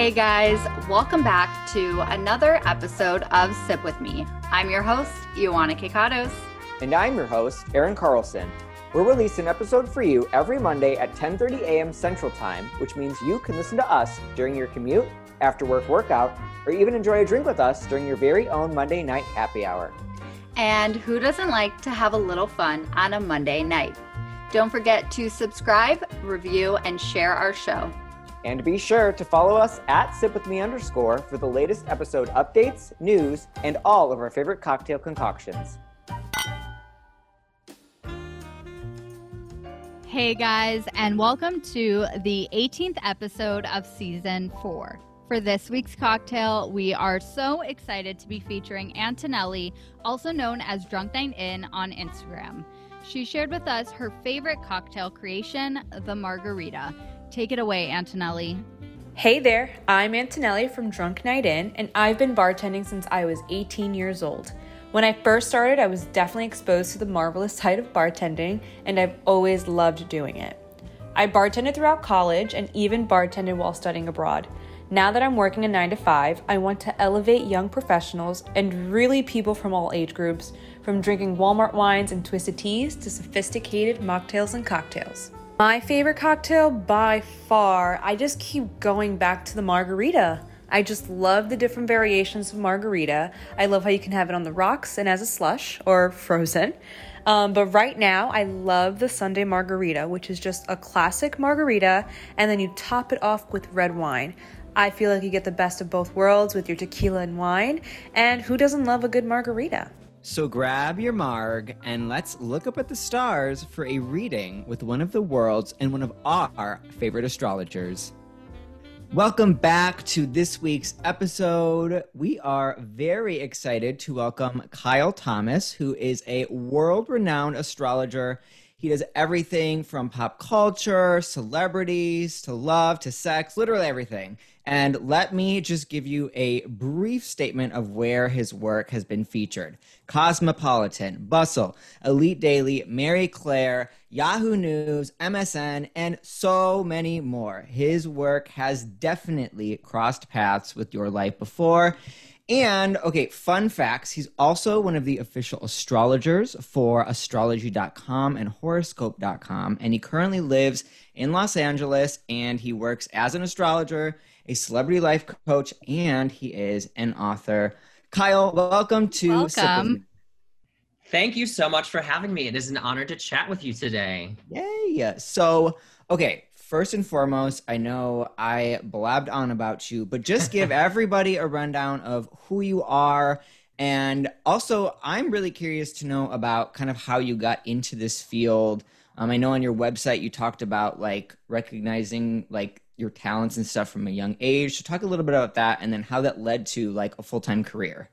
Hey guys, welcome back to another episode of Sip With Me. I'm your host, Ioana Kikatos. And I'm your host, Aaron Carlson. We'll release an episode for you every Monday at 10:30 a.m. Central Time, which means you can listen to us during your commute, after work workout, or even enjoy a drink with us during your very own Monday night happy hour. And who doesn't like to have a little fun on a Monday night? Don't forget to subscribe, review, and share our show. And be sure to follow us at sipwithme underscore for the latest episode updates, news, and all of our favorite cocktail concoctions. Hey guys, and welcome to the 18th episode of season four. For this week's cocktail, we are so excited to be featuring Antonelli, also known as Drunk Night In, on Instagram. She shared with us her favorite cocktail creation, the margarita. Take it away, Antonelli. Hey there, I'm Antonelli from Drunk Night In, and I've been bartending since I was 18 years old. When I first started, I was definitely exposed to the marvelous side of bartending, and I've always loved doing it. I bartended throughout college and even bartended while studying abroad. Now that I'm working a 9 to 5, I want to elevate young professionals and really people from all age groups, from drinking Walmart wines and twisted teas to sophisticated mocktails and cocktails. My favorite cocktail by far, I just keep going back to the margarita. I just love the different variations of margarita. I love how you can have it on the rocks and as a slush or frozen. Um, but right now, I love the Sunday margarita, which is just a classic margarita, and then you top it off with red wine. I feel like you get the best of both worlds with your tequila and wine, and who doesn't love a good margarita? So grab your marg and let's look up at the stars for a reading with one of the world's and one of our favorite astrologers. Welcome back to this week's episode. We are very excited to welcome Kyle Thomas, who is a world renowned astrologer. He does everything from pop culture, celebrities, to love, to sex, literally everything. And let me just give you a brief statement of where his work has been featured Cosmopolitan, Bustle, Elite Daily, Marie Claire, Yahoo News, MSN, and so many more. His work has definitely crossed paths with your life before. And okay, fun facts. He's also one of the official astrologers for astrology.com and horoscope.com. And he currently lives in Los Angeles and he works as an astrologer a celebrity life coach, and he is an author. Kyle, welcome to Welcome. Thank you so much for having me. It is an honor to chat with you today. Yay. So, okay, first and foremost, I know I blabbed on about you, but just give everybody a rundown of who you are. And also, I'm really curious to know about kind of how you got into this field. Um, I know on your website you talked about like recognizing like your talents and stuff from a young age. So talk a little bit about that and then how that led to like a full-time career.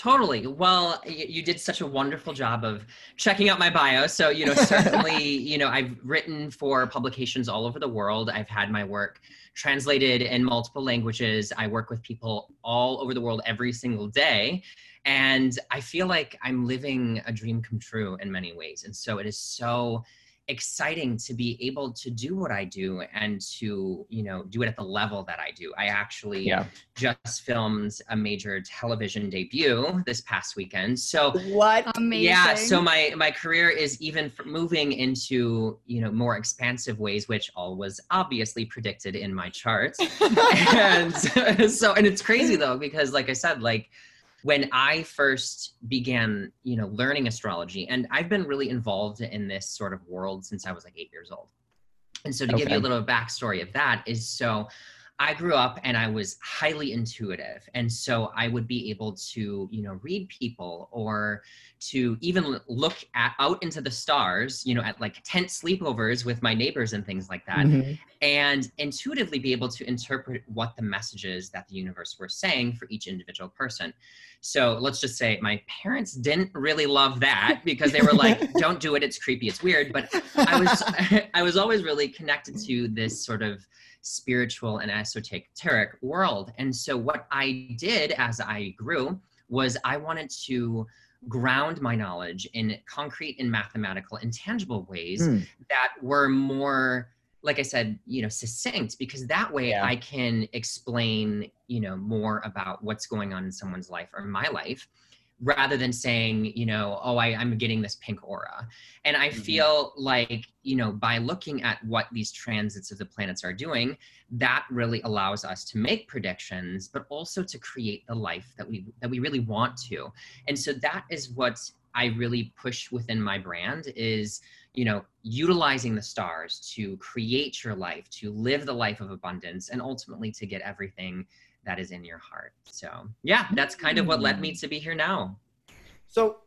Totally. Well, you did such a wonderful job of checking out my bio. So, you know, certainly, you know, I've written for publications all over the world. I've had my work translated in multiple languages. I work with people all over the world every single day. And I feel like I'm living a dream come true in many ways. And so it is so exciting to be able to do what I do and to, you know, do it at the level that I do. I actually yeah. just filmed a major television debut this past weekend. So what? Amazing. Yeah. So my my career is even moving into you know more expansive ways, which all was obviously predicted in my charts. and so and it's crazy though because like I said, like when I first began, you know, learning astrology, and I've been really involved in this sort of world since I was like eight years old. And so to okay. give you a little backstory of that is so I grew up and I was highly intuitive. And so I would be able to, you know, read people or to even look at out into the stars, you know, at like tent sleepovers with my neighbors and things like that. Mm-hmm. And intuitively be able to interpret what the messages that the universe were saying for each individual person. So let's just say my parents didn't really love that because they were like, don't do it, it's creepy, it's weird. But I was I was always really connected to this sort of spiritual and esoteric world. And so what I did as I grew was I wanted to ground my knowledge in concrete and mathematical and tangible ways mm. that were more like I said, you know, succinct because that way Yeah. I can explain, you know, more about what's going on in someone's life or my life rather than saying, you know, oh, I, I'm getting this pink aura. And I Mhm. feel like, you know, by looking at what these transits of the planets are doing, that really allows us to make predictions, but also to create the life that we that we really want to. And so that is what I really push within my brand is you know utilizing the stars to create your life to live the life of abundance and ultimately to get everything that is in your heart so yeah that's kind of what led me to be here now So,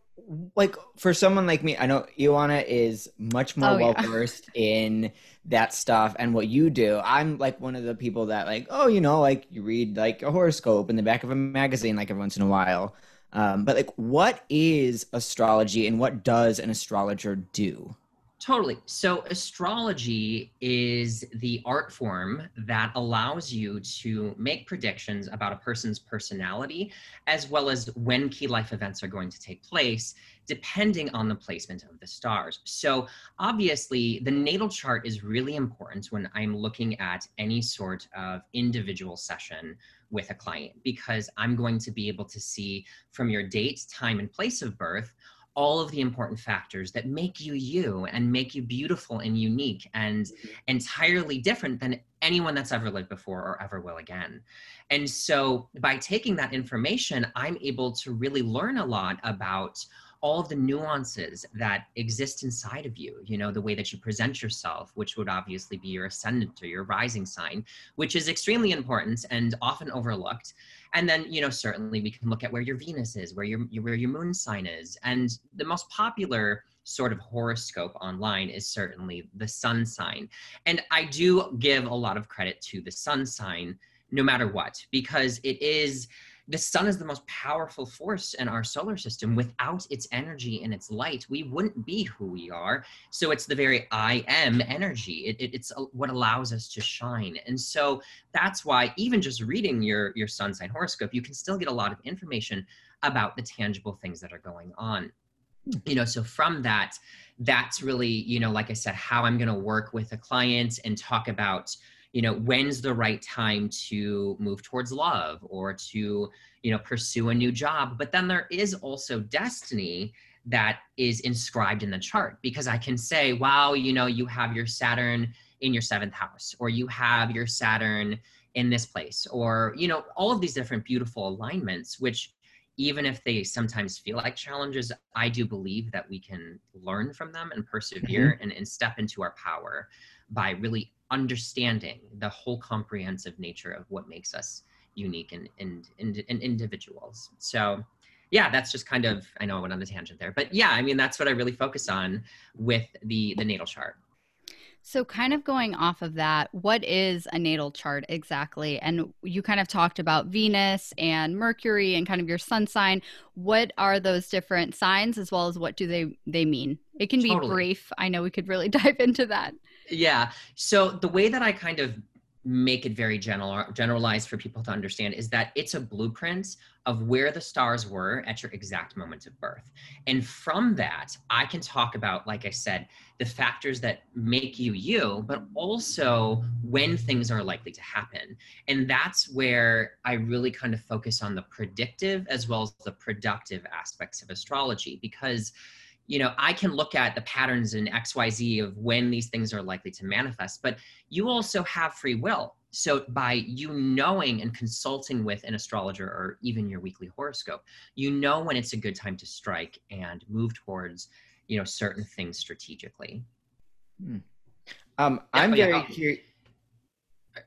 like for someone like me, I know Ioana is much more Oh, well versed in that stuff and what you do. I'm like one of the people that like, oh, you know, like you read like a horoscope in the back of a magazine like every once in a while. Um, but like, what is astrology and what does an astrologer do? Totally. So, astrology is the art form that allows you to make predictions about a person's personality, as well as when key life events are going to take place, depending on the placement of the stars. So, obviously, the natal chart is really important when I'm looking at any sort of individual session with a client, because I'm going to be able to see from your date, time, and place of birth all of the important factors that make you you and make you beautiful and unique and mm-hmm. entirely different than anyone that's ever lived before or ever will again. And so by taking that information, I'm able to really learn a lot about all of the nuances that exist inside of you, you know, the way that you present yourself, which would obviously be your ascendant or your rising sign, which is extremely important and often overlooked and then you know certainly we can look at where your venus is where your where your moon sign is. And the most popular sort of horoscope online is certainly the sun sign. And i do give a lot of credit to the sun sign no matter what because it is the sun is the most powerful force in our solar system. Without its energy and its light we wouldn't be who we are. So it's the very i am energy. It, it, it's what allows us to shine. And so that's why even just reading your your sun sign horoscope you can still get a lot of information about the tangible things that are going on. You know so from that that's really you know like i said how i'm going to work with a client and talk about you know when's the right time to move towards love or to you know pursue a new job? But then there is also destiny that is inscribed in the chart because i can say wow you know you have your saturn in your seventh house or you have your saturn in this place or you know all of these different beautiful alignments which even if they sometimes feel like challenges i do believe that we can learn from them and persevere mm-hmm. and, and step into our power by really understanding the whole comprehensive nature of what makes us unique and, and, and, and individuals so yeah that's just kind of i know i went on a tangent there but yeah i mean that's what i really focus on with the the natal chart So, kind of going off of that, what is a natal chart exactly? And you kind of talked about Venus and Mercury and kind of your sun sign. What are those different signs as well as what do they they mean? It can be Totally. brief. I know we could really dive into that. Yeah. So the way that I kind of make it very general generalized for people to understand is that it's a blueprint of where the stars were at your exact moment of birth. And from that, I can talk about like I said, the factors that make you you, but also when things are likely to happen. And that's where I really kind of focus on the predictive as well as the productive aspects of astrology because you know, I can look at the patterns in XYZ of when these things are likely to manifest, but you also have free will. So by you knowing and consulting with an astrologer or even your weekly horoscope, you know when it's a good time to strike and move towards, you know, certain things strategically. Um, I'm oh, very oh. curious.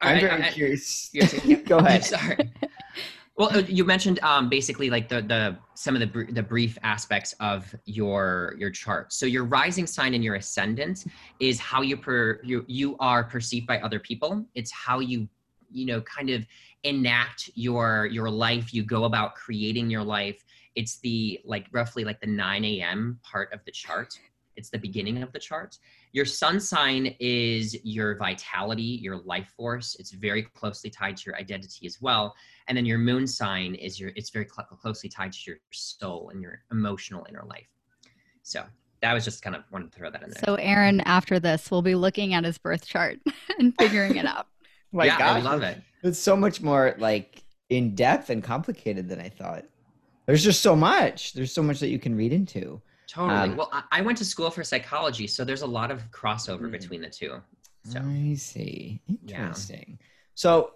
I'm I- very I- curious. Go ahead. Sorry. Well, uh, you mentioned um, basically like the the some of the br- the brief aspects of your your chart. So your rising sign and your ascendant is how you per you you are perceived by other people. It's how you you know kind of enact your your life. You go about creating your life. It's the like roughly like the 9 a.m. part of the chart. It's the beginning of the chart. Your sun sign is your vitality, your life force. It's very closely tied to your identity as well. And then your moon sign is your it's very cl- closely tied to your soul and your emotional inner life. So that was just kind of wanted to throw that in there. So Aaron, after this, we'll be looking at his birth chart and figuring it out. My yeah, I love it. It's so much more like in depth and complicated than I thought. There's just so much. There's so much that you can read into. Totally. Um, well, I, I went to school for psychology, so there's a lot of crossover Mm. between the two. So I see. Yeah. Interesting. So,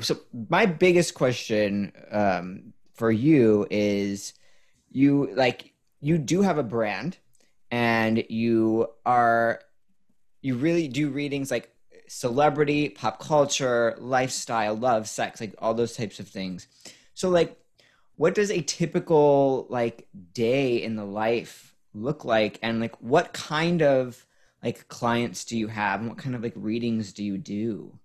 so my biggest question um, for you is, you like you do have a brand, and you are you really do readings like celebrity, pop culture, lifestyle, love, sex, like all those types of things. So, like, what does a typical like day in the life look like, and like what kind of like clients do you have and what kind of like readings do you do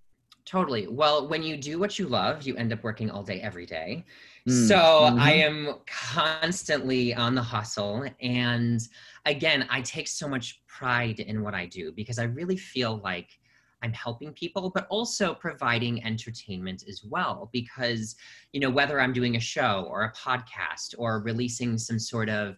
Totally. Well, when you do what you love, you end up working all day, every day. Mm, So mhm. I am constantly on the hustle. And again, I take so much pride in what I do because I really feel like I'm helping people, but also providing entertainment as well. Because, you know, whether I'm doing a show or a podcast or releasing some sort of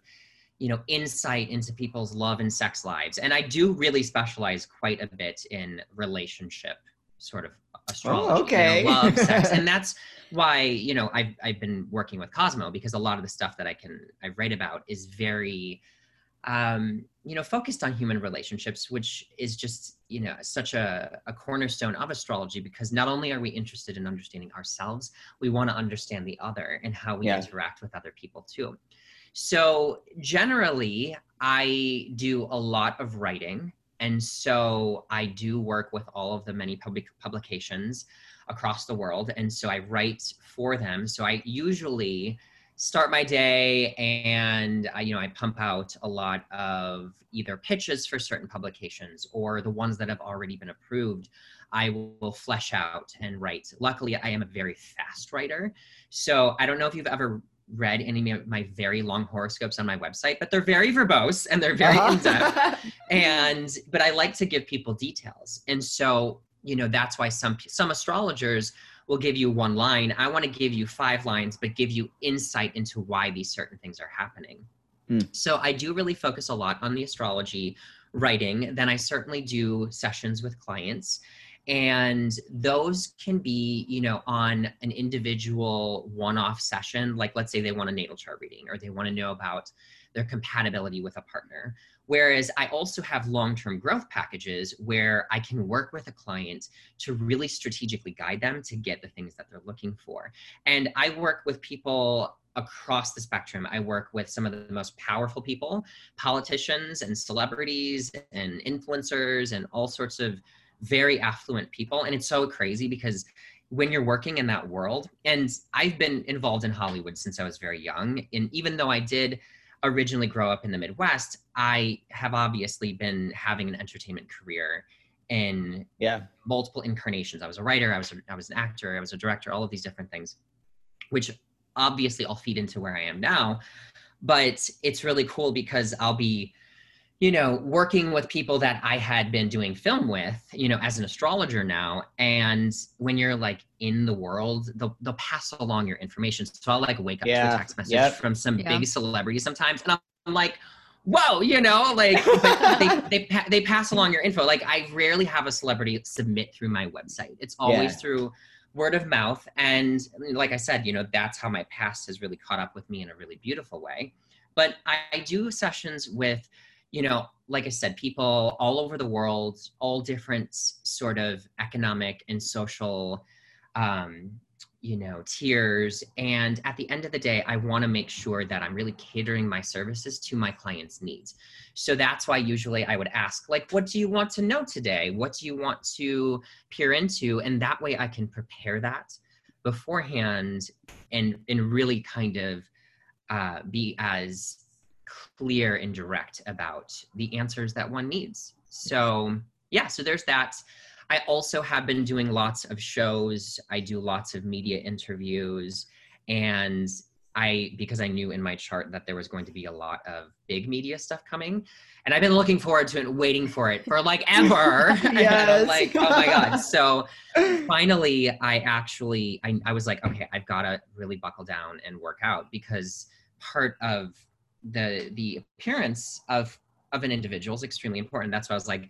you know insight into people's love and sex lives and i do really specialize quite a bit in relationship sort of astrology you know, okay. love sex and that's why you know I've, I've been working with cosmo because a lot of the stuff that i can i write about is very um you know focused on human relationships which is just you know such a, a cornerstone of astrology because not only are we interested in understanding ourselves we want to understand the other and how we Yeah. interact with other people too so generally i do a lot of writing and so i do work with all of the many public publications across the world and so i write for them so i usually start my day and I, you know i pump out a lot of either pitches for certain publications or the ones that have already been approved i will flesh out and write. Luckily i am a very fast writer. So i don't know if you've ever read any of my very long horoscopes on my website but they're very verbose and they're very Uh-huh. in-depth. And but i like to give people details. And so you know that's why some some astrologers will give you one line. I want to give you five lines but give you insight into why these certain things are happening. Hmm. so i do really focus a lot on the astrology writing. Then i certainly do sessions with clients. And those can be you know on an individual one-off session. Like let's say they want a natal chart reading or they want to know about their compatibility with a partner Whereas I also have long term growth packages where I can work with a client to really strategically guide them to get the things that they're looking for. And I work with people across the spectrum. I work with some of the most powerful people, politicians and celebrities and influencers and all sorts of very affluent people. And it's so crazy because when you're working in that world, and I've been involved in Hollywood since I was very young, and even though I did originally grow up in the Midwest, I have obviously been having an entertainment career in yeah. multiple incarnations. I was a writer, I was a, I was an actor, I was a director, all of these different things, which obviously all feed into where I am now. But it's really cool because I'll be, you know, working with people that I had been doing film with, you know, as an astrologer now. And when you're like in the world, they'll, they'll pass along your information. So I'll like wake up to a text message Yep. from some Yeah. big celebrity sometimes. And I'm like, whoa, you know, like they, they, pa- they pass along your info. Like I rarely have a celebrity submit through my website. It's always Yeah. through word of mouth. And like I said, you know, that's how my past has really caught up with me in a really beautiful way. But I, I do sessions with, you know, like I said, people all over the world, all different sort of economic and social um, you know, tiers. And at the end of the day, I want to make sure that I'm really catering my services to my clients' needs. So that's why usually I would ask, like, what do you want to know today? What do you want to peer into? And that way I can prepare that beforehand and and really kind of uh, be as clear and direct about the answers that one needs. So yeah, so there's that. I also have been doing lots of shows. I do lots of media interviews and I because I knew in my chart that there was going to be a lot of big media stuff coming. And I've been looking forward to it and waiting for it for like ever. Yes. like, oh my God. So finally I actually I, I was like, okay, I've gotta really buckle down and work out because part of the the appearance of of an individual is extremely important. That's why I was like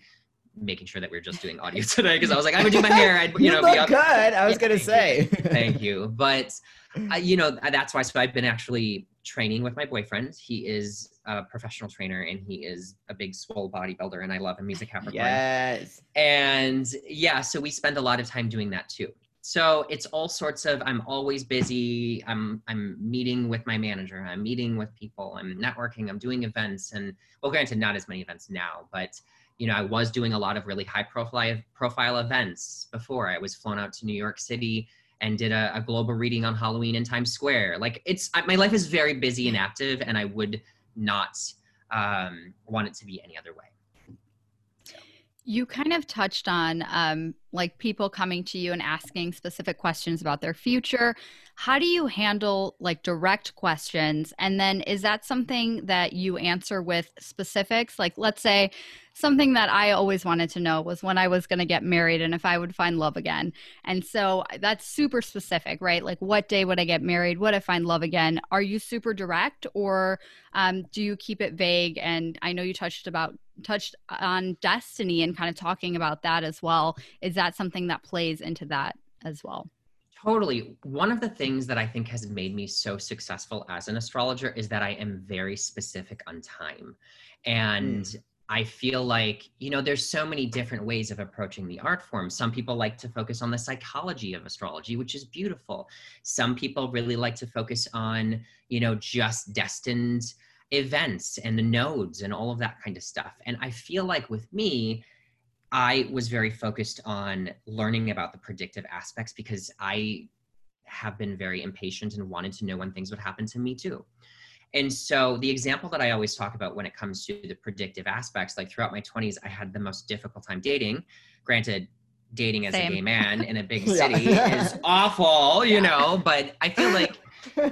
making sure that we are just doing audio today because I was like, I would do my hair. I'd you, You know look be up. good. I was Yeah, gonna thank say. Thank you. But uh, you know that's why. So I've been actually training with my boyfriend. He is a professional trainer and he is a big swole bodybuilder, and I love him. He's a Capricorn. Yes. And yeah, so we spend a lot of time doing that too. So it's all sorts of I'm always busy. I'm I'm meeting with my manager. I'm meeting with people. I'm networking. I'm doing events and well granted not as many events now, but you know, I was doing a lot of really high profile profile events before. I was flown out to New York City and did a, a global reading on Halloween in Times Square. Like it's my life is very busy and active and I would not um, want it to be any other way. You kind of touched on um, like people coming to you and asking specific questions about their future. How do you handle like direct questions? And then is that something that you answer with specifics? Like, let's say something that I always wanted to know was when I was going to get married and if I would find love again. And so that's super specific, right? Like, what day would I get married? Would I find love again? Are you super direct or um, do you keep it vague? And I know you touched about touched on destiny and kind of talking about that as well. Is that something that plays into that as well? Totally. One of the things that I think has made me so successful as an astrologer is that I am very specific on time. And mm. I feel like, you know, there's so many different ways of approaching the art form. Some people like to focus on the psychology of astrology, which is beautiful. Some people really like to focus on, you know, just destined events and the nodes and all of that kind of stuff. And I feel like with me, I was very focused on learning about the predictive aspects because I have been very impatient and wanted to know when things would happen to me too. And so the example that I always talk about when it comes to the predictive aspects, like throughout my 20s, I had the most difficult time dating. Granted, dating as Same. a gay man in a big Yeah. city is awful, you Yeah. know, but I feel like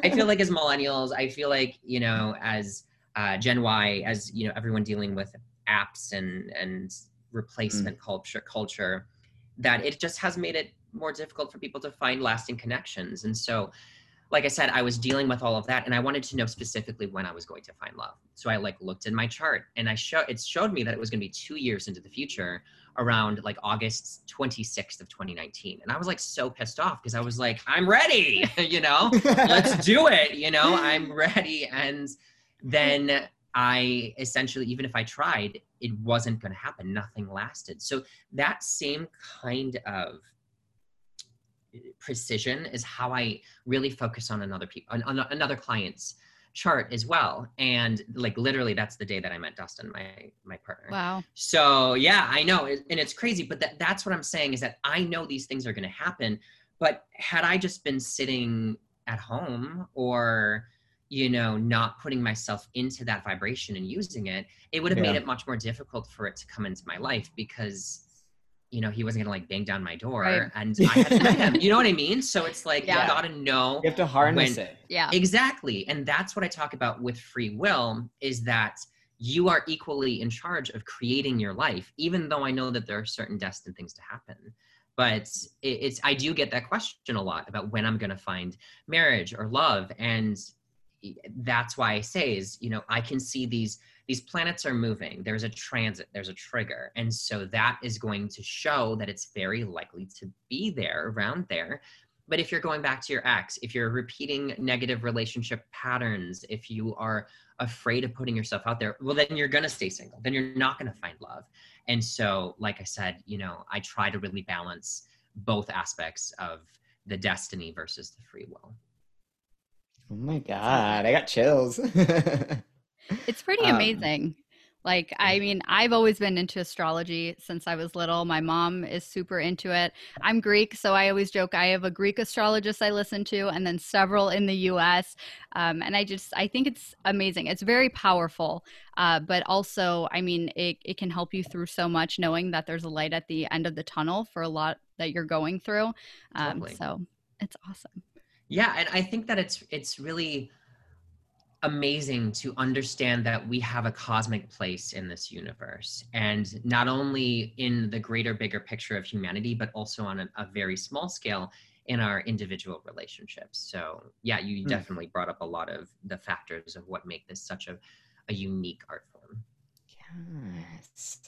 I feel like as millennials, I feel like, you know, as uh, Gen Y, as you know, everyone dealing with apps and and replacement culture culture, that it just has made it more difficult for people to find lasting connections. And so, like I said, I was dealing with all of that, and I wanted to know specifically when I was going to find love. So I like looked in my chart, and I show it showed me that it was going to be two years into the future, around like August 26th of 2019, and I was like so pissed off because I was like, I'm ready, you know let's do it you know i'm ready and Mm-hmm. then i essentially even if i tried it wasn't going to happen. Nothing lasted. So that same kind of precision is how i really focus on another people on, on another client's chart as well. And like literally that's the day that i met dustin my my partner. Wow. so yeah, I know, and it's crazy, but that, that's what I'm saying is that I know these things are going to happen. But had I just been sitting at home or, you know, not putting myself into that vibration and using it, it would have made it much more difficult for it to come into my life because, you know, he wasn't going to like bang down my door Right. and I had met him. You know what I mean? So it's like Yeah. you got to know You have to harness When- it. Yeah. Exactly. And that's what I talk about with free will is that you are equally in charge of creating your life, even though I know that there are certain destined things to happen. But it, it's, I do get that question a lot about when I'm going to find marriage or love. And that's why I say is, you know, I can see these, these planets are moving. There's a transit, there's a trigger. And so that is going to show that it's very likely to be there around there. But if you're going back to your ex, if you're repeating negative relationship patterns, if you are afraid of putting yourself out there, well, then you're going to stay single. Then you're not going to find love. And so, like I said, you know, I try to really balance both aspects of the destiny versus the free will. Oh my god, I got chills. It's pretty Um, amazing. Like, I mean, I've always been into astrology since I was little. My mom is super into it. I'm Greek, so I always joke I have a Greek astrologist I listen to, and then several in the US. Um, and I just, I think it's amazing. It's very powerful, uh, but also, I mean, it, it can help you through so much knowing that there's a light at the end of the tunnel for a lot that you're going through. Um. So it's awesome. Yeah, and I think that it's it's really amazing to understand that we have a cosmic place in this universe and not only in the greater bigger picture of humanity but also on a, a very small scale in our individual relationships. So yeah, you Hmm. definitely brought up a lot of the factors of what make this such a, a unique art form. Yes.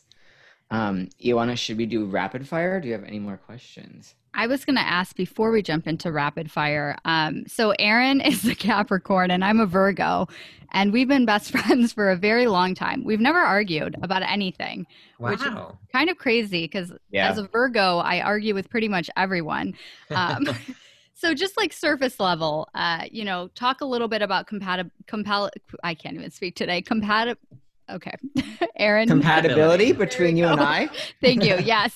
Um, Ioana, should we do rapid fire? Do you have any more questions? I was going to ask before we jump into rapid fire. Um, so, Aaron is a Capricorn and I'm a Virgo, and we've been best friends for a very long time. We've never argued about anything, Which- Wow. kind of crazy because as a Virgo, I argue with pretty much everyone. Um, so, just like surface level, uh, you know, talk a little bit about compatible, compal- I can't even speak today. Compatible. Okay, Aaron. Compatibility Compatibility. between you There and I? Thank you. Yes.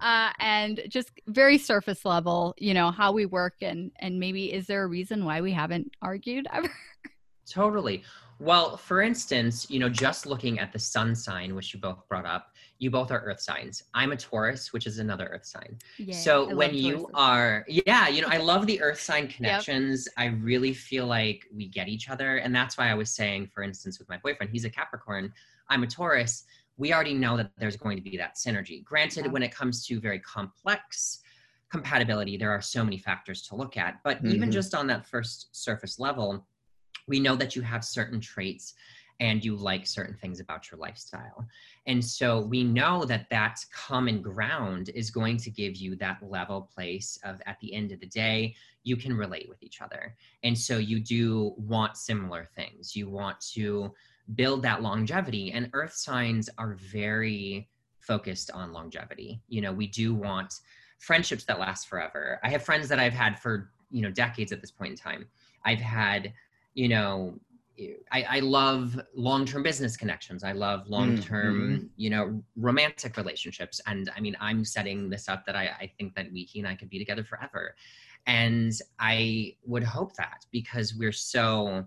Uh, and just very surface level, you know, how we work and and maybe is there a reason why we haven't argued ever? Totally. Well, for instance, you know, just looking at the sun sign, which you both brought up, you both are earth signs. I'm a Taurus, which is another earth sign. so when you are, yeah, you know, I love the earth sign connections. I really feel like we get each other. And that's why I was saying, for instance, with my boyfriend, he's a Capricorn, I'm a Taurus. We already know that there's going to be that synergy. Granted, Yeah. when it comes to very complex compatibility, there are so many factors to look at. But even Mhm. just on that first surface level, we know that you have certain traits and you like certain things about your lifestyle. And so we know that that common ground is going to give you that level place of at the end of the day, you can relate with each other. And so you do want similar things. You want to build that longevity. And earth signs are very focused on longevity. You know, we do want friendships that last forever. I have friends that I've had for, you know, decades at this point in time. I've had, you know, I, I love long-term business connections. I love long-term, mm-hmm. you know, romantic relationships. And I mean, I'm setting this up that I, I think that we, he and I could be together forever. And I would hope that because we're so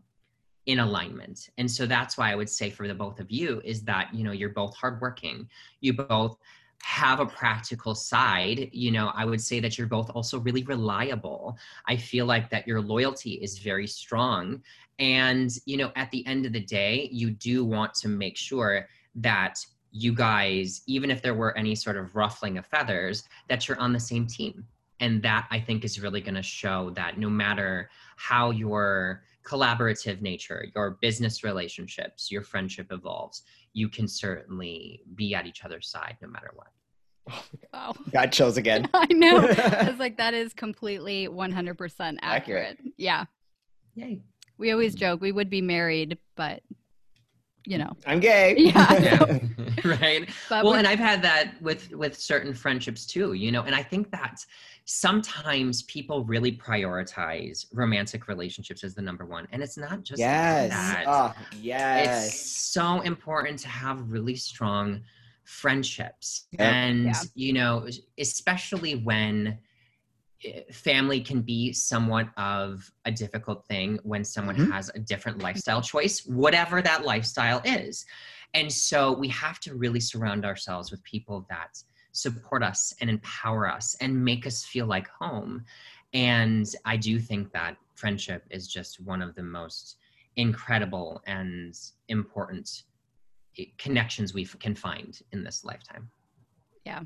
in alignment. And so that's why I would say for the both of you is that, you know, you're both hardworking. You both have a practical side. You know, I would say that you're both also really reliable. I feel like that your loyalty is very strong. And, you know, at the end of the day, you do want to make sure that you guys, even if there were any sort of ruffling of feathers, that you're on the same team. And that I think is really going to show that no matter how your collaborative nature, your business relationships, your friendship evolves, you can certainly be at each other's side no matter what. Oh. Wow. Got chills again. I know. I was like, that is completely 100% accurate. Accurate. Yeah. Yay. We always joke we would be married, but, you know, I'm gay. Yeah. Yeah. right. but well we're- and i've had that with with certain friendships too you know and i think that sometimes people really prioritize romantic relationships as the number one and it's not just yes. that Oh, it's so important to have really strong friendships Yeah. and Yeah. you know especially when family can be somewhat of a difficult thing when someone Mhm. has a different lifestyle choice whatever that lifestyle is and so we have to really surround ourselves with people that support us and empower us and make us feel like home and i do think that friendship is just one of the most incredible and important eh, connections we can find in this lifetime. Yeah,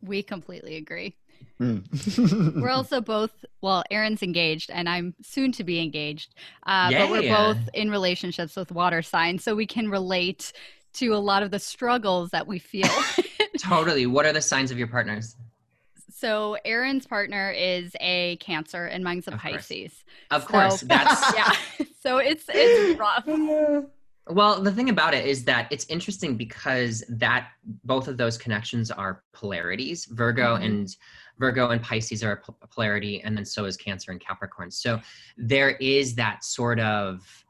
we completely agree. Mm. We're also both, well, Aaron's engaged and I'm soon to be engaged, uh, but we're both in relationships with water signs, so we can relate to a lot of the struggles that we feel. Totally. What are the signs of your partners? so Aaron's partner is a Cancer and mine's a Of course. Pisces. Of So- course, that's yeah. So it's it's rough. well, the thing about it is that it's interesting because that both of those connections are polarities. Virgo Mhm. and Virgo and Pisces are a polarity, and then so is Cancer and Capricorn. So there is that sort of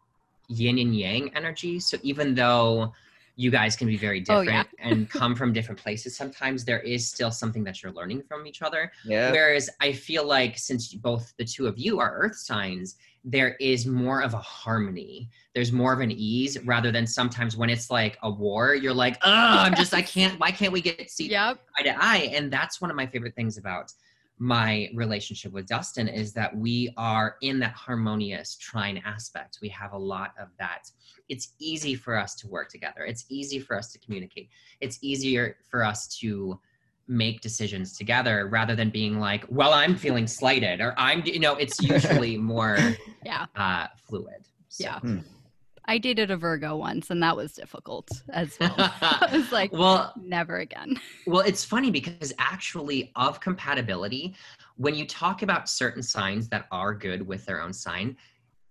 yin and yang energy. So even though you guys can be very Oh, different yeah. and come from different places, sometimes there is still something that you're learning from each other. yeah. Whereas I feel like since both the two of you are earth signs, there is more of a harmony. There's more of an ease rather than sometimes when it's like a war, you're like, oh, I'm just, I can't, why can't we get see Yep. eye to eye? And that's one of my favorite things about my relationship with Dustin is that we are in that harmonious trine aspect. We have a lot of that. It's easy for us to work together. It's easy for us to communicate. It's easier for us to make decisions together rather than being like, well, I'm feeling slighted or I'm, you know, it's usually more Yeah. uh, fluid. So. Yeah. Hmm. I dated a Virgo once and that was difficult as well. I was like, well, never again. Well, it's funny because actually, of compatibility, when you talk about certain signs that are good with their own sign,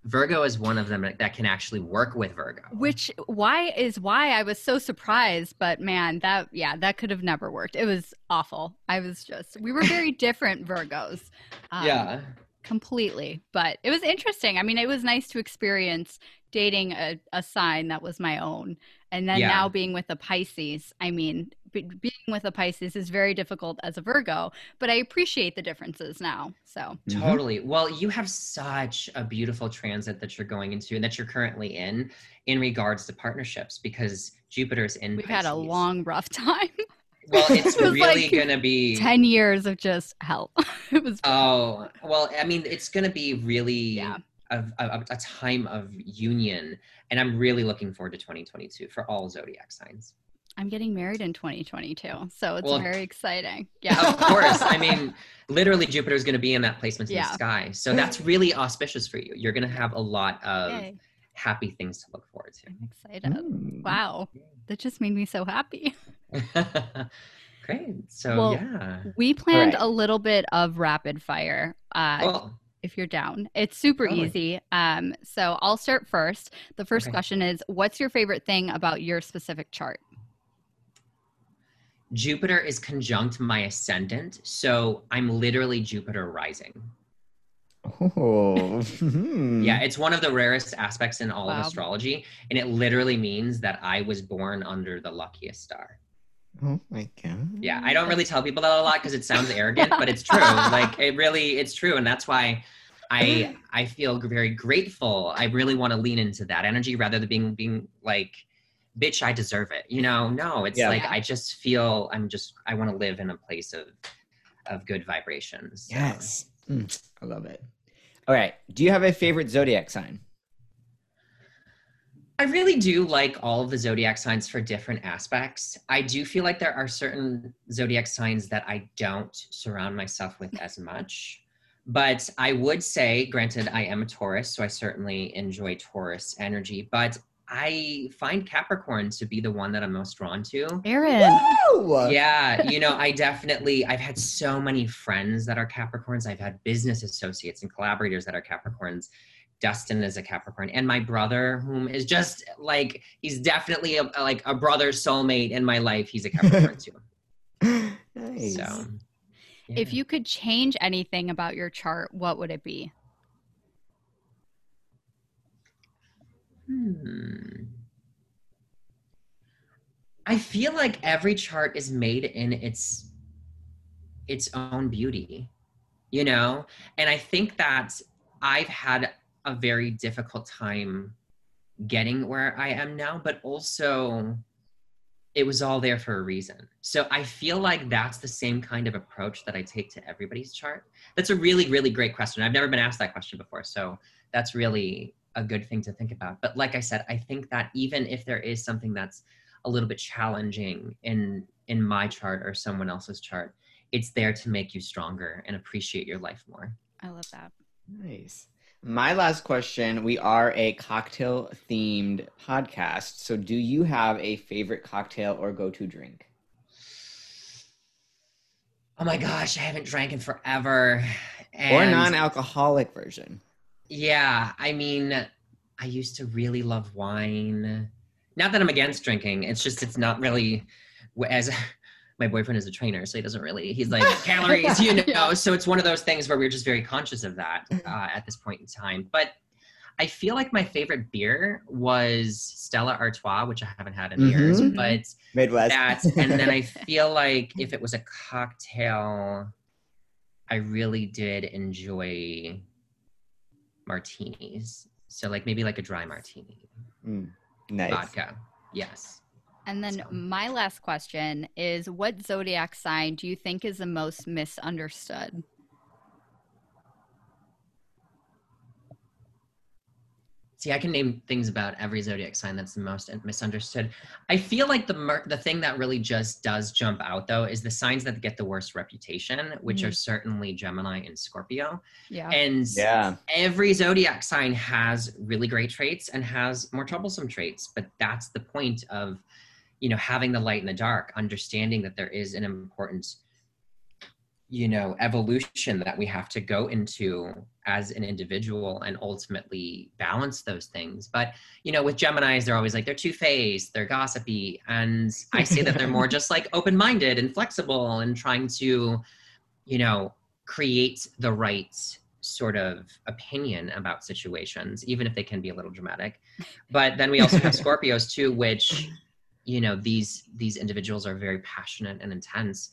Virgo is one of them that can actually work with Virgo. Which why is why I was so surprised, but man, that yeah, that could have never worked. It was awful. I was just we were very different Virgos. Um, yeah. completely but it was interesting i mean it was nice to experience dating a, a sign that was my own and then Yeah. now being with a pisces i mean be, being with a pisces is very difficult as a virgo but i appreciate the differences now so Mhm. Totally. Well, you have such a beautiful transit that you're going into and that you're currently in in regards to partnerships because Jupiter's in we've had a long rough time Well, it's It was really like going to be 10 years of just hell it was Oh, well, I mean, it's going to be really Yeah. A, a, a time of union. And I'm really looking forward to 2022 for all zodiac signs. i'm getting married in 2022 so it's Well, very exciting yeah Of course. I mean, literally, Jupiter is going to be in that placement in Yeah. the sky. So that's really auspicious for you. You're going to have a lot of Yay. happy things to look forward to. i'm excited Mm. wow that just made me so happy. Great. So, Well, yeah. We planned right. a little bit of rapid fire. Uh, Well, if you're down, it's super Totally. easy. Um, so I'll start first. The first Okay. question is, what's your favorite thing about your specific chart? Jupiter is conjunct my ascendant. So I'm literally Jupiter rising. Oh. hmm. Yeah, it's one of the rarest aspects in all Wow. of astrology. And it literally means that I was born under the luckiest star. Oh my god. Yeah, I don't really tell people that a lot because it sounds arrogant, but it's true. Like it really, it's true, and that's why I I feel very grateful. I really want to lean into that energy rather than being being like, bitch, I deserve it. You know, no, it's Yeah. like I just feel I'm just I want to live in a place of of good vibrations. So, Yes. Mm, I love it. All right. Do you have a favorite zodiac sign? I really do like all of the zodiac signs for different aspects. I do feel like there are certain zodiac signs that I don't surround myself with as much. But I would say, granted, I am a Taurus, so I certainly enjoy Taurus energy. But I find Capricorn to be the one that I'm most drawn to. Aaron. Woo! Yeah, you know, I definitely, I've had so many friends that are Capricorns. I've had business associates and collaborators that are Capricorns. Dustin is a Capricorn, and my brother, whom is just like he's definitely a, like a brother soulmate in my life. He's a Capricorn too. nice. So, If you could change anything about your chart, what would it be? Hmm. I feel like every chart is made in its its own beauty, you know? And I think that I've had a very difficult time getting where I am now, but also it was all there for a reason. So I feel like that's the same kind of approach that I take to everybody's chart. That's a really, really great question. I've never been asked that question before. So that's really a good thing to think about. But like I said, I think that even if there is something that's a little bit challenging in in my chart or someone else's chart, it's there to make you stronger and appreciate your life more. I love that. Nice. My last question we are a cocktail themed podcast. So, do you have a favorite cocktail or go to drink? Oh my gosh, I haven't drank in forever. Or non alcoholic version? Yeah, I mean, I used to really love wine. Not that I'm against drinking. It's just it's not really as my boyfriend is a trainer, so he doesn't really. He's like calories, you know. Yeah. So it's one of those things where we're just very conscious of that uh, at this point in time. But I feel like my favorite beer was Stella Artois, which I haven't had in years. Mhm. But Midwest. that, and then I feel like if it was a cocktail, I really did enjoy martinis. So like maybe like a dry martini, Mm, nice. vodka. Yes. And then So- my last question is what zodiac sign do you think is the most misunderstood? See, I can name things about every zodiac sign that's the most misunderstood. I feel like the mer- the thing that really just does jump out though is the signs that get the worst reputation, which Mhm. are certainly Gemini and Scorpio. Yeah. And Yeah. every zodiac sign has really great traits and has more troublesome traits, but that's the point of you know having the light in the dark, understanding that there is an important you know evolution that we have to go into as an individual and ultimately balance those things. But you know with geminis they're always like they're two-faced they're gossipy and i say that they're more just like open-minded and flexible and trying to you know create the right sort of opinion about situations even if they can be a little dramatic. But then we also have scorpios too which you know these these individuals are very passionate and intense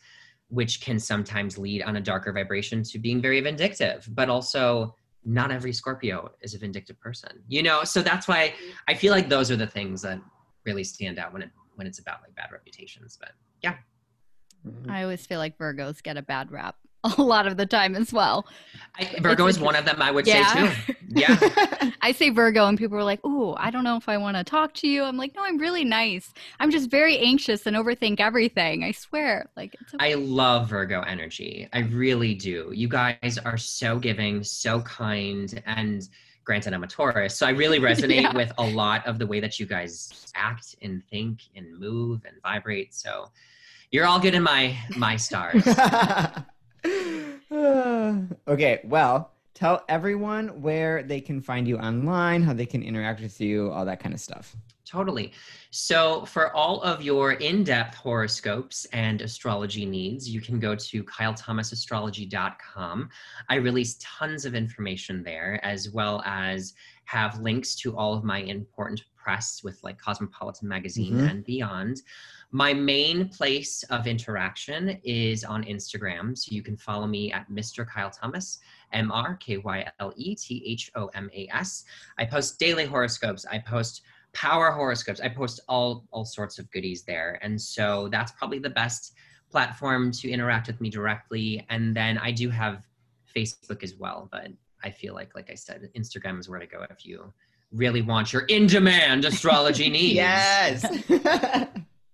which can sometimes lead on a darker vibration to being very vindictive but also not every scorpio is a vindictive person you know? So that's why i feel like those are the things that really stand out when it when it's about like bad reputations but yeah. I always feel like Virgos get a bad rap a lot of the time as well. I, virgo is one of them i would Yeah. say too yeah I say Virgo, and people are like, "Ooh, I don't know if I want to talk to you." I'm like, "No, I'm really nice. I'm just very anxious and overthink everything. I swear." Like, it's okay. I love Virgo energy. I really do. You guys are so giving, so kind, and granted, I'm a Taurus, so I really resonate Yeah. with a lot of the way that you guys act and think and move and vibrate. So you're all good in my my stars. okay, well, tell everyone where they can find you online, how they can interact with you, all that kind of stuff. Totally. So, for all of your in depth horoscopes and astrology needs, you can go to kylethomasastrology.com. I release tons of information there, as well as have links to all of my important press with like Cosmopolitan Magazine Mhm. and beyond. My main place of interaction is on Instagram. So, you can follow me at Mr. Kyle Thomas, M R K Y L E T H O M A S. I post daily horoscopes. I post power horoscopes. I post all all sorts of goodies there, and so that's probably the best platform to interact with me directly. And then I do have Facebook as well, but I feel like, like I said, Instagram is where to go if you really want your in-demand astrology needs. Yes.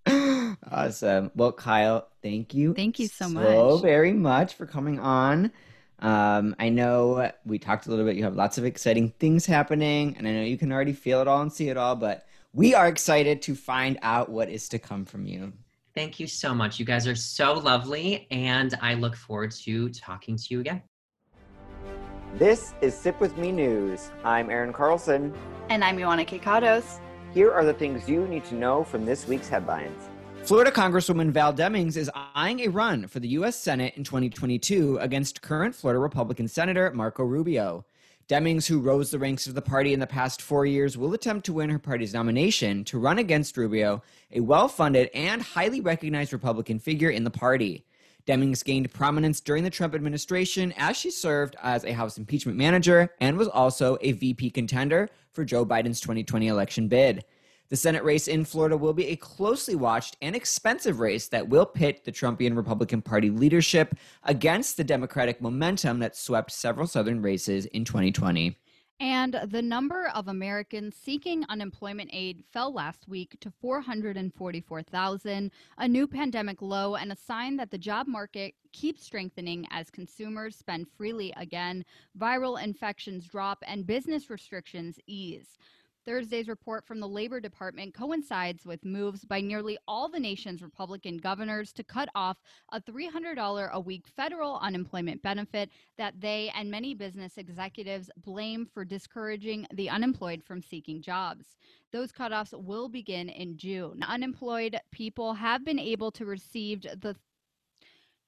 awesome. Well, Kyle, thank you. Thank you so So much. very much for coming on. Um, I know we talked a little bit. You have lots of exciting things happening, and I know you can already feel it all and see it all, but we are excited to find out what is to come from you. Thank you so much. You guys are so lovely, and I look forward to talking to you again. This is Sip With Me News. I'm Aaron Carlson. And I'm Ioana Kikados. Here are the things you need to know from this week's headlines. Florida Congresswoman Val Demings is eyeing a run for the U.S. Senate in 2022 against current Florida Republican Senator Marco Rubio. Demings, who rose the ranks of the party in the past four years, will attempt to win her party's nomination to run against Rubio, a well funded and highly recognized Republican figure in the party. Demings gained prominence during the Trump administration as she served as a House impeachment manager and was also a VP contender for Joe Biden's 2020 election bid. The Senate race in Florida will be a closely watched and expensive race that will pit the Trumpian Republican Party leadership against the Democratic momentum that swept several Southern races in 2020. And the number of Americans seeking unemployment aid fell last week to 444,000, a new pandemic low and a sign that the job market keeps strengthening as consumers spend freely again, viral infections drop, and business restrictions ease. Thursday's report from the Labor Department coincides with moves by nearly all the nation's Republican governors to cut off a $300 a week federal unemployment benefit that they and many business executives blame for discouraging the unemployed from seeking jobs. Those cutoffs will begin in June. Unemployed people have been able to receive the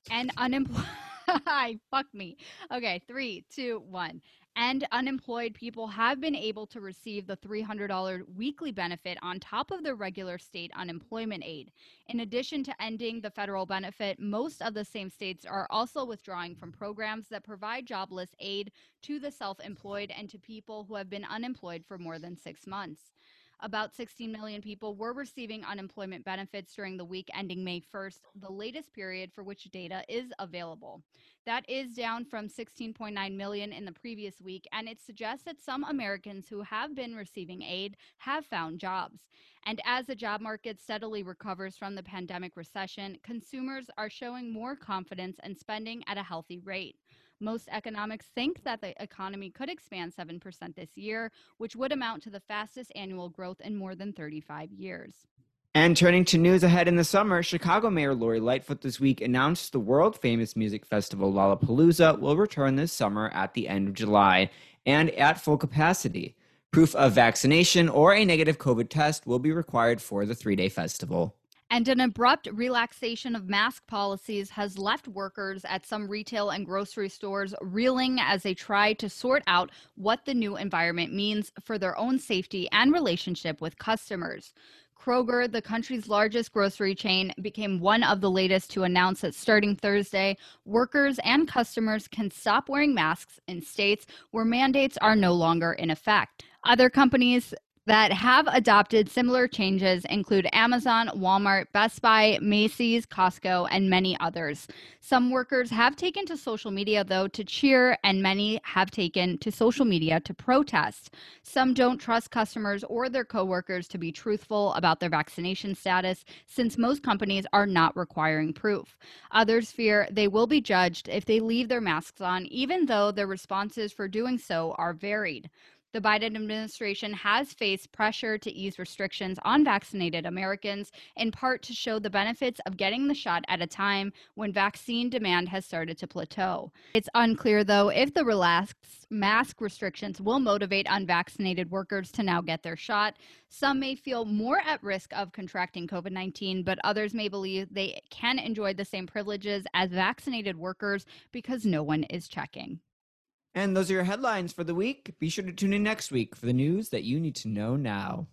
and unemployed. Fuck me. Okay, three, two, one. And unemployed people have been able to receive the $300 weekly benefit on top of their regular state unemployment aid. In addition to ending the federal benefit, most of the same states are also withdrawing from programs that provide jobless aid to the self employed and to people who have been unemployed for more than six months. About 16 million people were receiving unemployment benefits during the week ending May 1st, the latest period for which data is available. That is down from 16.9 million in the previous week, and it suggests that some Americans who have been receiving aid have found jobs. And as the job market steadily recovers from the pandemic recession, consumers are showing more confidence and spending at a healthy rate. Most economics think that the economy could expand 7% this year, which would amount to the fastest annual growth in more than 35 years. And turning to news ahead in the summer, Chicago Mayor Lori Lightfoot this week announced the world famous music festival Lollapalooza will return this summer at the end of July and at full capacity. Proof of vaccination or a negative COVID test will be required for the three day festival. And an abrupt relaxation of mask policies has left workers at some retail and grocery stores reeling as they try to sort out what the new environment means for their own safety and relationship with customers. Kroger, the country's largest grocery chain, became one of the latest to announce that starting Thursday, workers and customers can stop wearing masks in states where mandates are no longer in effect. Other companies that have adopted similar changes include Amazon, Walmart, Best Buy, Macy's, Costco, and many others. Some workers have taken to social media, though, to cheer, and many have taken to social media to protest. Some don't trust customers or their coworkers to be truthful about their vaccination status, since most companies are not requiring proof. Others fear they will be judged if they leave their masks on, even though their responses for doing so are varied. The Biden administration has faced pressure to ease restrictions on vaccinated Americans, in part to show the benefits of getting the shot at a time when vaccine demand has started to plateau. It's unclear, though, if the relaxed mask restrictions will motivate unvaccinated workers to now get their shot. Some may feel more at risk of contracting COVID 19, but others may believe they can enjoy the same privileges as vaccinated workers because no one is checking. And those are your headlines for the week. Be sure to tune in next week for the news that you need to know now.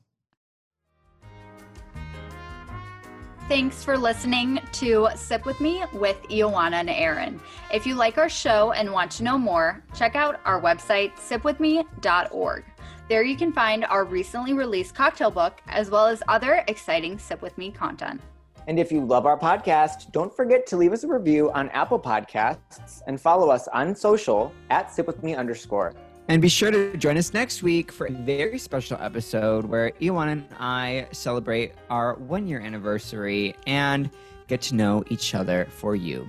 Thanks for listening to Sip With Me with Ioana and Aaron. If you like our show and want to know more, check out our website, sipwithme.org. There you can find our recently released cocktail book, as well as other exciting Sip With Me content. And if you love our podcast, don't forget to leave us a review on Apple Podcasts and follow us on social at sipwithme underscore. And be sure to join us next week for a very special episode where Ioana and I celebrate our one year anniversary and get to know each other for you.